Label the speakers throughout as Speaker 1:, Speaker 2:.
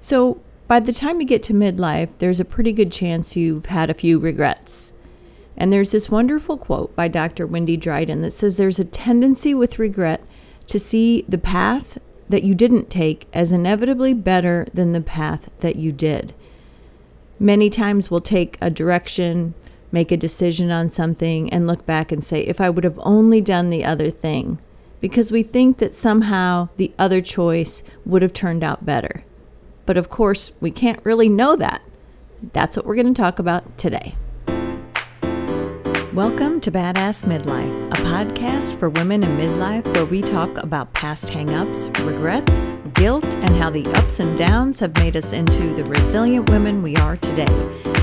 Speaker 1: So, by the time you get to midlife, there's a pretty good chance you've had a few regrets. And there's this wonderful quote by Dr. Wendy Dryden that says there's a tendency with regret to see the path that you didn't take as inevitably better than the path that you did. Many times we'll take a direction, make a decision on something, and look back and say, if I would have only done the other thing, because we think that somehow the other choice would have turned out better. But of course, we can't really know that. That's what we're going to talk about today. Welcome to Badass Midlife, a podcast for women in midlife where we talk about past hangups, regrets, guilt, and how the ups and downs have made us into the resilient women we are today.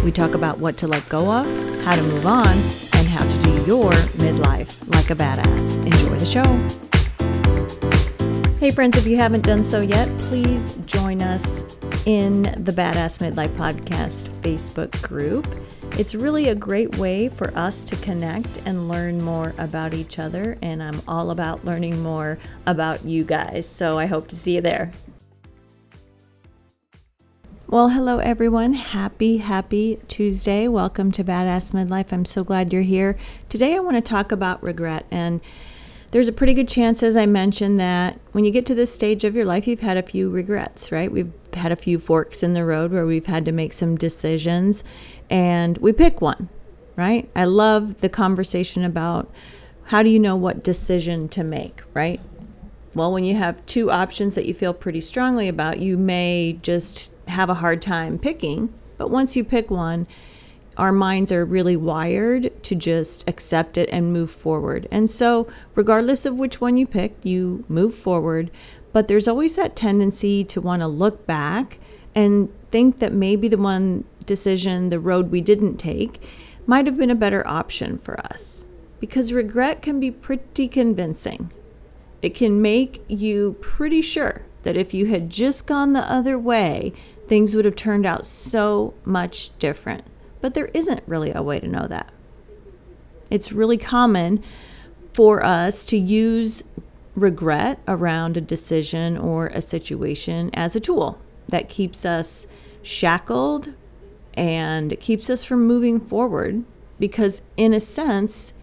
Speaker 1: We talk about what to let go of, how to move on, and how to do your midlife like a badass. Enjoy the show. Hey, friends, if you haven't done so yet, please join us in the Badass Midlife Podcast Facebook group. It's really a great way for us to connect and learn more about each other, and I'm all about learning more about you guys. So I hope to see you there. Well, hello everyone. Happy, happy Tuesday. Welcome to Badass Midlife. I'm so glad you're here. Today I want to talk about regret and there's a pretty good chance, as I mentioned, that when you get to this stage of your life, you've had a few regrets, right? We've had a few forks in the road where we've had to make some decisions and we pick one, right? I love the conversation about how do you know what decision to make, right? Well, when you have two options that you feel pretty strongly about, you may just have a hard time picking. But once you pick one, our minds are really wired to just accept it and move forward. And so, regardless of which one you pick, you move forward. But there's always that tendency to want to look back and think that maybe the one decision, the road we didn't take, might have been a better option for us. Because regret can be pretty convincing. It can make you pretty sure that if you had just gone the other way, things would have turned out so much different. But there isn't really a way to know that. It's really common for us to use regret around a decision or a situation as a tool that keeps us shackled and keeps us from moving forward because, in a sense,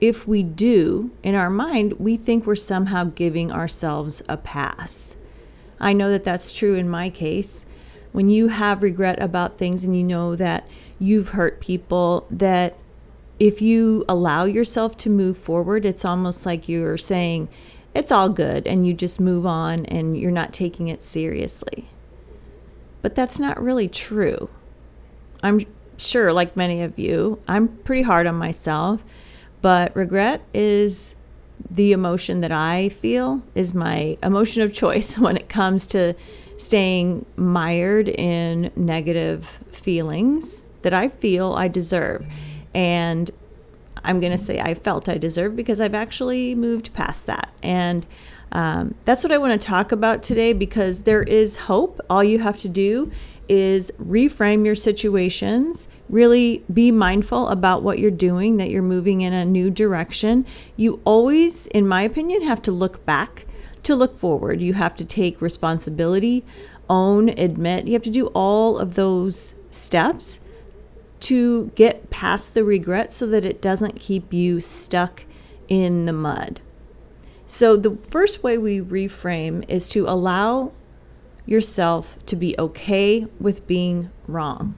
Speaker 1: if we do, in our mind, we think we're somehow giving ourselves a pass. I know that that's true in my case. When you have regret about things and you know that you've hurt people, that if you allow yourself to move forward, it's almost like you're saying, it's all good, and you just move on and you're not taking it seriously. But that's not really true. I'm sure, like many of you, I'm pretty hard on myself, but regret is the emotion that I feel is my emotion of choice when it comes to staying mired in negative feelings that I feel I deserve. And I'm going to say I felt I deserved because I've actually moved past that. And um, that's what I want to talk about today because there is hope. All you have to do is reframe your situations, really be mindful about what you're doing, that you're moving in a new direction. You always, in my opinion, have to look back to look forward. You have to take responsibility, own, admit. You have to do all of those steps to get past the regret so that it doesn't keep you stuck in the mud. So, the first way we reframe is to allow yourself to be okay with being wrong.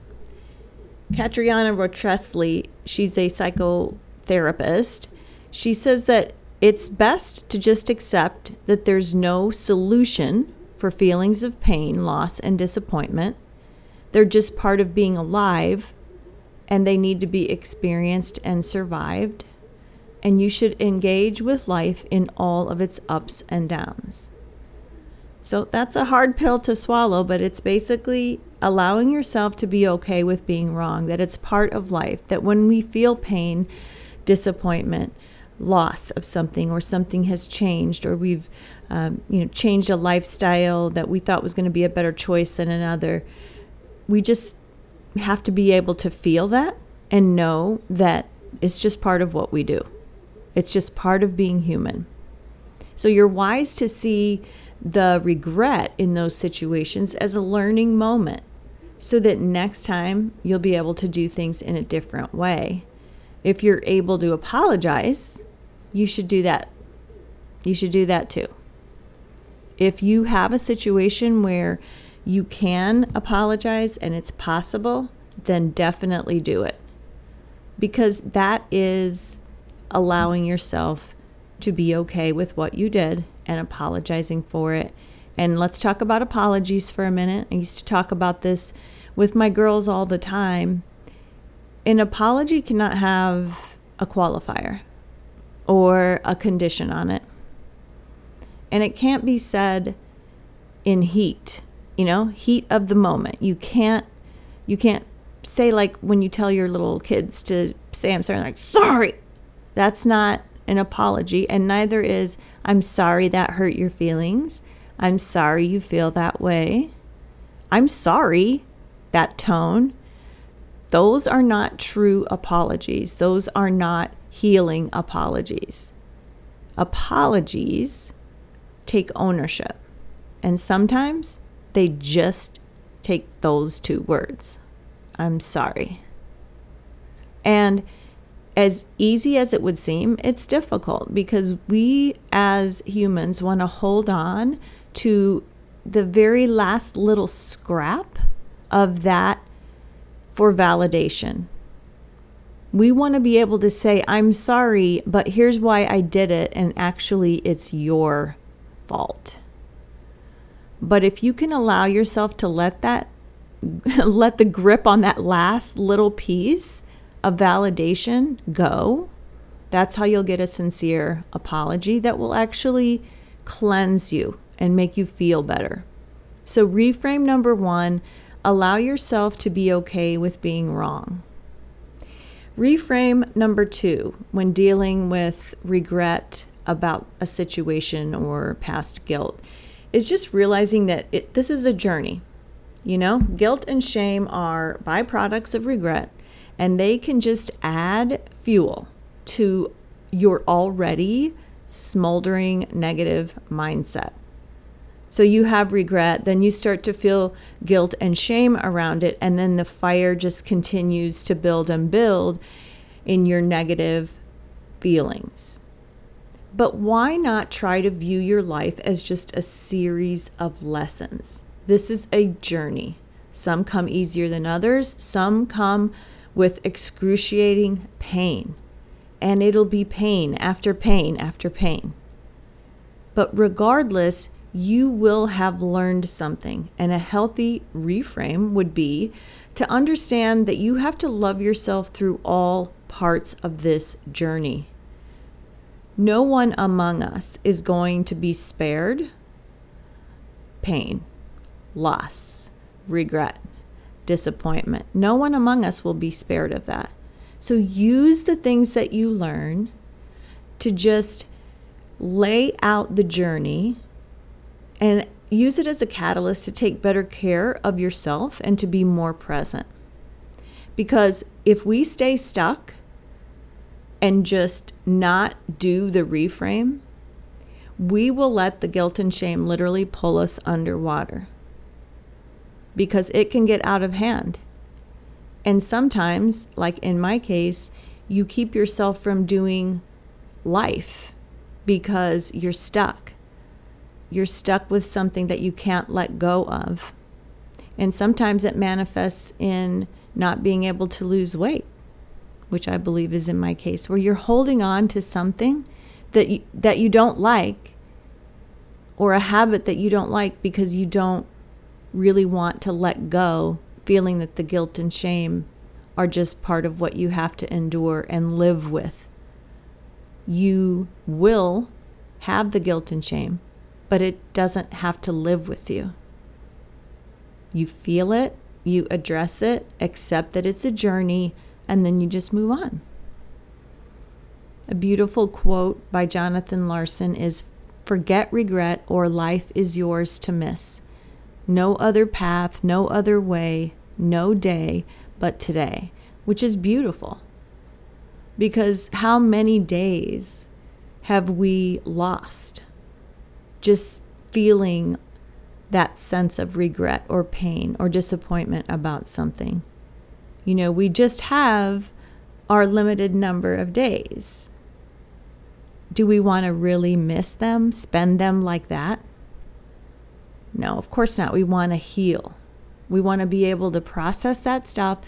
Speaker 1: Catriona Rotresli, she's a psychotherapist. She says that it's best to just accept that there's no solution for feelings of pain, loss, and disappointment. They're just part of being alive and they need to be experienced and survived and you should engage with life in all of its ups and downs. So that's a hard pill to swallow, but it's basically allowing yourself to be okay with being wrong, that it's part of life, that when we feel pain, disappointment, loss of something, or something has changed, or we've um, you know changed a lifestyle that we thought was going to be a better choice than another, we just have to be able to feel that and know that it's just part of what we do. It's just part of being human. So you're wise to see the regret in those situations as a learning moment so that next time you'll be able to do things in a different way. If you're able to apologize, you should do that. You should do that too. If you have a situation where you can apologize and it's possible, then definitely do it. Because that is allowing yourself to be okay with what you did and apologizing for it. And let's talk about apologies for a minute. I used to talk about this with my girls all the time. An apology cannot have a qualifier or a condition on it. And it can't be said in heat, you know, heat of the moment. You can't you can't say like when you tell your little kids to say I'm sorry like sorry. That's not an apology and neither is I'm sorry that hurt your feelings. I'm sorry you feel that way. I'm sorry that tone. Those are not true apologies. Those are not healing apologies. Apologies take ownership. And sometimes they just take those two words I'm sorry. And as easy as it would seem, it's difficult because we as humans want to hold on to the very last little scrap of that for validation. We want to be able to say, I'm sorry, but here's why I did it, and actually it's your fault. But if you can allow yourself to let that, let the grip on that last little piece of validation go, that's how you'll get a sincere apology that will actually cleanse you and make you feel better. So, reframe number one allow yourself to be okay with being wrong. Reframe number two when dealing with regret about a situation or past guilt is just realizing that it, this is a journey. You know, guilt and shame are byproducts of regret, and they can just add fuel to your already smoldering negative mindset. So you have regret, then you start to feel guilt and shame around it, and then the fire just continues to build and build in your negative feelings. But why not try to view your life as just a series of lessons? This is a journey. Some come easier than others, some come with excruciating pain. And it'll be pain after pain after pain. But regardless, you will have learned something. And a healthy reframe would be to understand that you have to love yourself through all parts of this journey. No one among us is going to be spared pain, loss, regret, disappointment. No one among us will be spared of that. So use the things that you learn to just lay out the journey and use it as a catalyst to take better care of yourself and to be more present. Because if we stay stuck and just not do the reframe, we will let the guilt and shame literally pull us underwater because it can get out of hand. And sometimes, like in my case, you keep yourself from doing life because you're stuck you're stuck with something that you can't let go of. And sometimes it manifests in not being able to lose weight, which I believe is in my case, where you're holding on to something that you, that you don't like or a habit that you don't like because you don't really want to let go, feeling that the guilt and shame are just part of what you have to endure and live with. You will have the guilt and shame but it doesn't have to live with you. You feel it, you address it, accept that it's a journey, and then you just move on. A beautiful quote by Jonathan Larson is Forget regret, or life is yours to miss. No other path, no other way, no day but today, which is beautiful. Because how many days have we lost? just feeling that sense of regret or pain or disappointment about something. You know, we just have our limited number of days. Do we want to really miss them, spend them like that? No, of course not. We want to heal. We want to be able to process that stuff,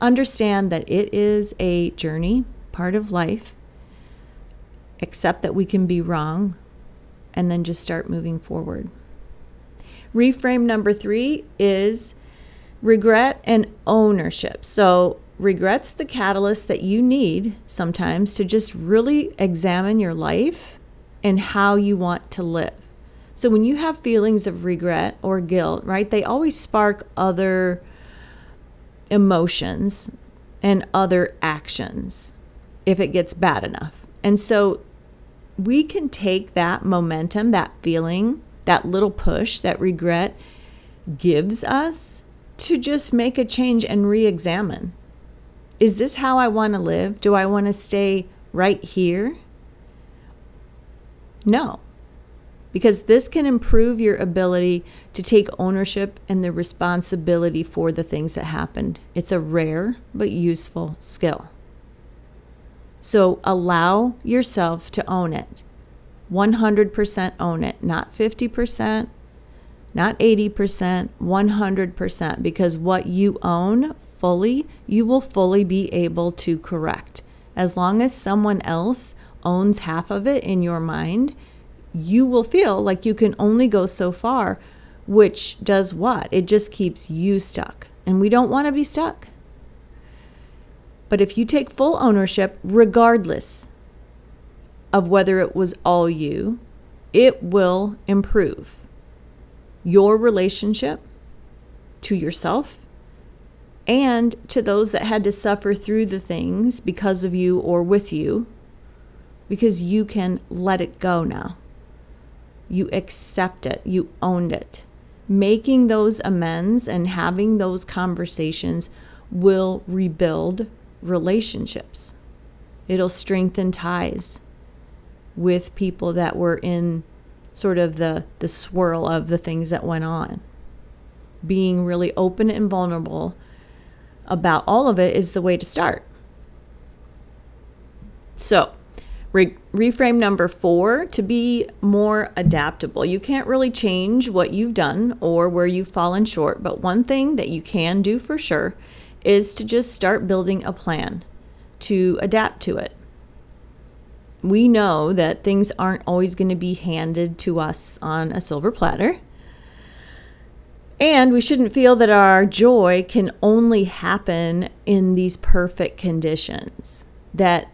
Speaker 1: understand that it is a journey, part of life, accept that we can be wrong, and then just start moving forward. Reframe number three is regret and ownership. So, regret's the catalyst that you need sometimes to just really examine your life and how you want to live. So, when you have feelings of regret or guilt, right, they always spark other emotions and other actions if it gets bad enough. And so, we can take that momentum, that feeling, that little push that regret gives us to just make a change and re examine. Is this how I want to live? Do I want to stay right here? No, because this can improve your ability to take ownership and the responsibility for the things that happened. It's a rare but useful skill. So allow yourself to own it. 100% own it, not 50%, not 80%, 100%, because what you own fully, you will fully be able to correct. As long as someone else owns half of it in your mind, you will feel like you can only go so far, which does what? It just keeps you stuck. And we don't want to be stuck. But if you take full ownership, regardless of whether it was all you, it will improve your relationship to yourself and to those that had to suffer through the things because of you or with you, because you can let it go now. You accept it, you owned it. Making those amends and having those conversations will rebuild relationships. It'll strengthen ties with people that were in sort of the, the swirl of the things that went on. Being really open and vulnerable about all of it is the way to start. So, re- reframe number four to be more adaptable. You can't really change what you've done or where you've fallen short, but one thing that you can do for sure is to just start building a plan to adapt to it. We know that things aren't always going to be handed to us on a silver platter. And we shouldn't feel that our joy can only happen in these perfect conditions, that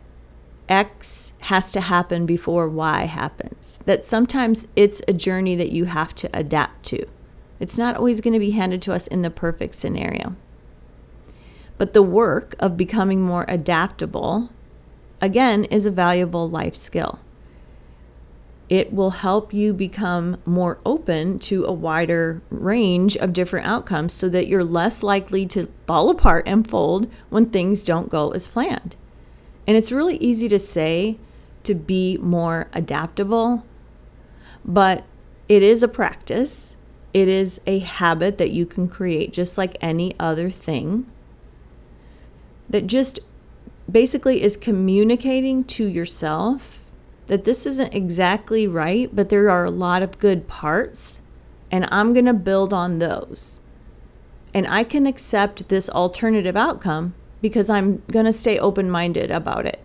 Speaker 1: X has to happen before Y happens, that sometimes it's a journey that you have to adapt to. It's not always going to be handed to us in the perfect scenario. But the work of becoming more adaptable, again, is a valuable life skill. It will help you become more open to a wider range of different outcomes so that you're less likely to fall apart and fold when things don't go as planned. And it's really easy to say to be more adaptable, but it is a practice. It is a habit that you can create just like any other thing that just basically is communicating to yourself that this isn't exactly right, but there are a lot of good parts, and I'm going to build on those. And I can accept this alternative outcome because I'm going to stay open minded about it.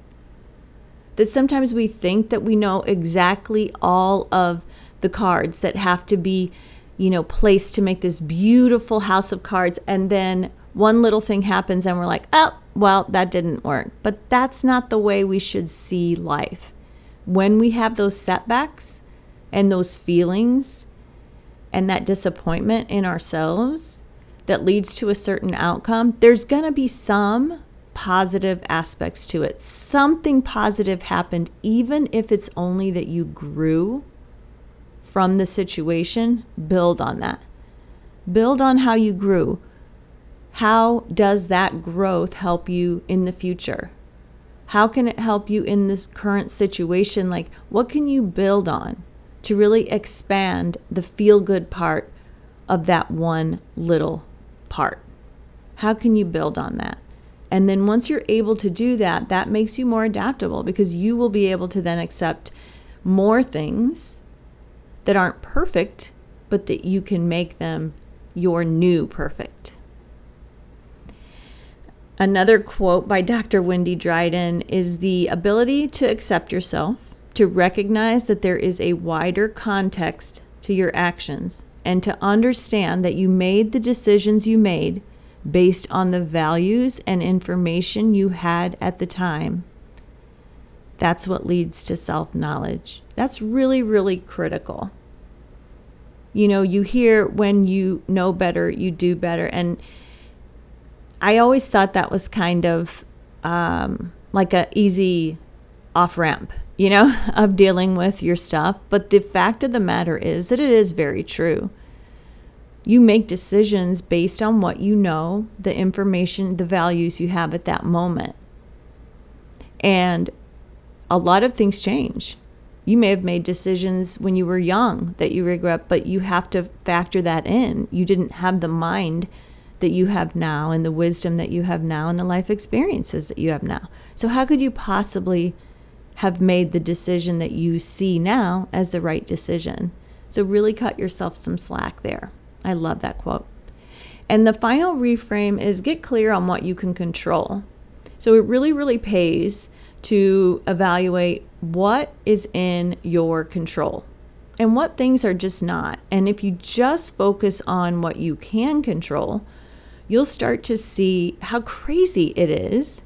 Speaker 1: That sometimes we think that we know exactly all of the cards that have to be, you know, placed to make this beautiful house of cards, and then one little thing happens and we're like, oh, well, that didn't work. But that's not the way we should see life. When we have those setbacks and those feelings and that disappointment in ourselves that leads to a certain outcome, there's going to be some positive aspects to it. Something positive happened, even if it's only that you grew from the situation. Build on that. Build on how you grew how does that growth help you in the future? How can it help you in this current situation? Like, what can you build on to really expand the feel good part of that one little part. How can you build on that? And then once you're able to do that, that makes you more adaptable because you will be able to then accept more things that aren't perfect, but that you can make them your new perfect. Another quote by Dr. Wendy Dryden is the ability to accept yourself, to recognize that there is a wider context to your actions, and to understand that you made the decisions you made based on the values and information you had at the time. That's what leads to self knowledge. That's really, really critical. You know, you hear when you know better, you do better. And I always thought that was kind of um, like a easy off ramp, you know, of dealing with your stuff. But the fact of the matter is that it is very true. You make decisions based on what you know, the information, the values you have at that moment. And a lot of things change. You may have made decisions when you were young that you regret, but you have to factor that in. You didn't have the mind that you have now, and the wisdom that you have now, and the life experiences that you have now. So, how could you possibly have made the decision that you see now as the right decision? So, really cut yourself some slack there. I love that quote. And the final reframe is get clear on what you can control. So, it really, really pays to evaluate what is in your control and what things are just not. And if you just focus on what you can control, you'll start to see how crazy it is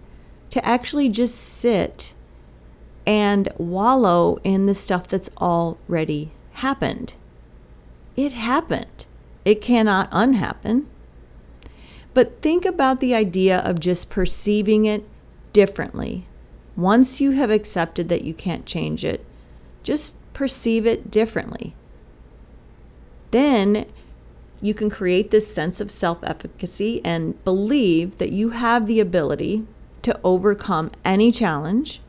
Speaker 1: to actually just sit and wallow in the stuff that's already happened. It happened. It cannot unhappen. But think about the idea of just perceiving it differently once you have accepted that you can't change it, just perceive it differently. Then you can create this sense of self efficacy and believe that you have the ability to overcome any challenge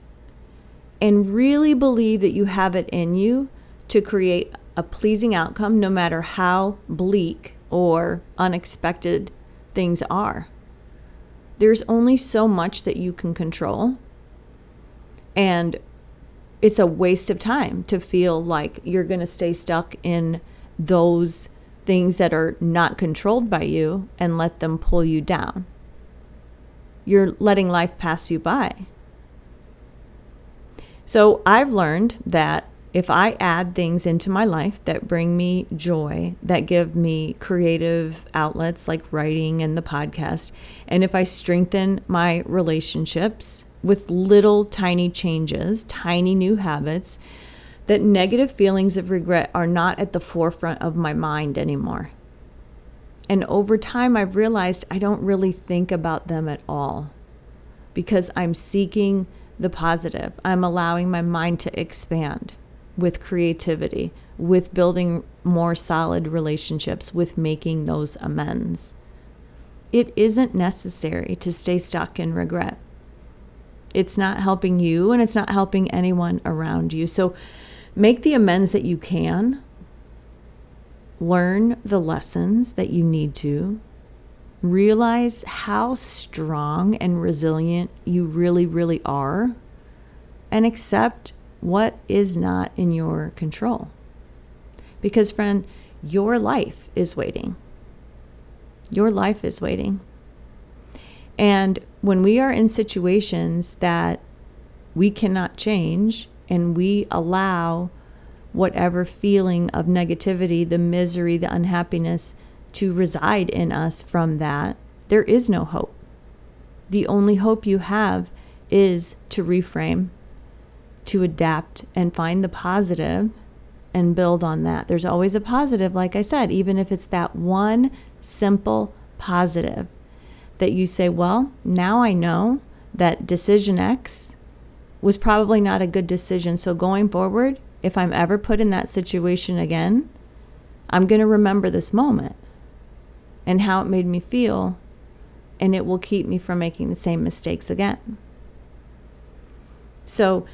Speaker 1: and really believe that you have it in you to create a pleasing outcome no matter how bleak or unexpected things are. There's only so much that you can control. And it's a waste of time to feel like you're going to stay stuck in those things that are not controlled by you and let them pull you down. You're letting life pass you by. So I've learned that if I add things into my life that bring me joy, that give me creative outlets like writing and the podcast, and if I strengthen my relationships with little tiny changes, tiny new habits, that negative feelings of regret are not at the forefront of my mind anymore. And over time, I've realized I don't really think about them at all because I'm seeking the positive. I'm allowing my mind to expand with creativity, with building more solid relationships, with making those amends. It isn't necessary to stay stuck in regret. It's not helping you and it's not helping anyone around you. So make the amends that you can. Learn the lessons that you need to. Realize how strong and resilient you really, really are. And accept what is not in your control. Because, friend, your life is waiting. Your life is waiting. And when we are in situations that we cannot change and we allow whatever feeling of negativity, the misery, the unhappiness to reside in us from that, there is no hope. The only hope you have is to reframe, to adapt, and find the positive and build on that. There's always a positive, like I said, even if it's that one simple positive that you say, well, now I know that decision X was probably not a good decision. So going forward, if I'm ever put in that situation again, I'm going to remember this moment and how it made me feel, and it will keep me from making the same mistakes again. So,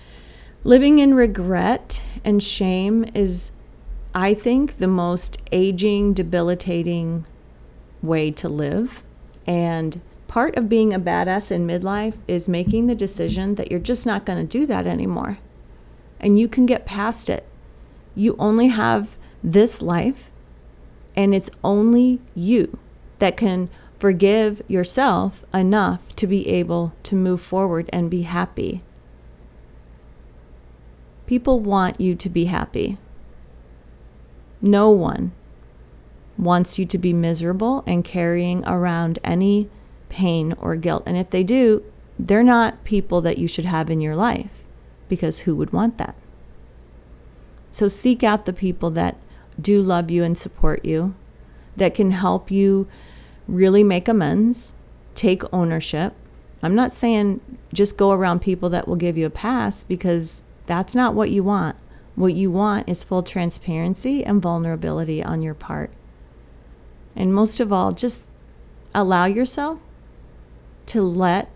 Speaker 1: living in regret and shame is I think the most aging, debilitating way to live. And part of being a badass in midlife is making the decision that you're just not going to do that anymore. And you can get past it. You only have this life, and it's only you that can forgive yourself enough to be able to move forward and be happy. People want you to be happy. No one wants you to be miserable and carrying around any pain or guilt. And if they do, they're not people that you should have in your life because who would want that? So seek out the people that do love you and support you, that can help you really make amends, take ownership. I'm not saying just go around people that will give you a pass because that's not what you want. What you want is full transparency and vulnerability on your part. And most of all, just allow yourself to let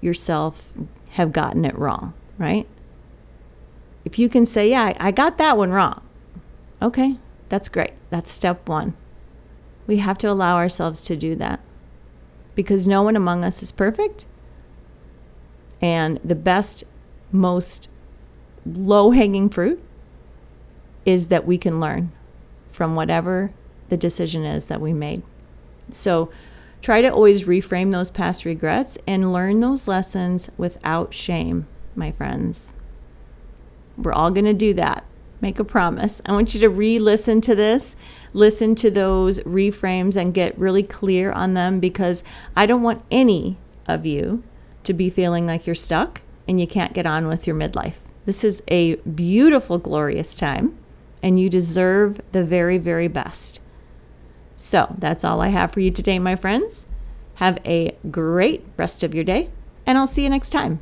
Speaker 1: yourself have gotten it wrong, right? If you can say, Yeah, I got that one wrong, okay, that's great. That's step one. We have to allow ourselves to do that because no one among us is perfect. And the best, most low hanging fruit is that we can learn from whatever the decision is that we made. So try to always reframe those past regrets and learn those lessons without shame, my friends. We're all going to do that. Make a promise. I want you to re listen to this, listen to those reframes, and get really clear on them because I don't want any of you to be feeling like you're stuck and you can't get on with your midlife. This is a beautiful, glorious time, and you deserve the very, very best. So that's all I have for you today, my friends. Have a great rest of your day, and I'll see you next time.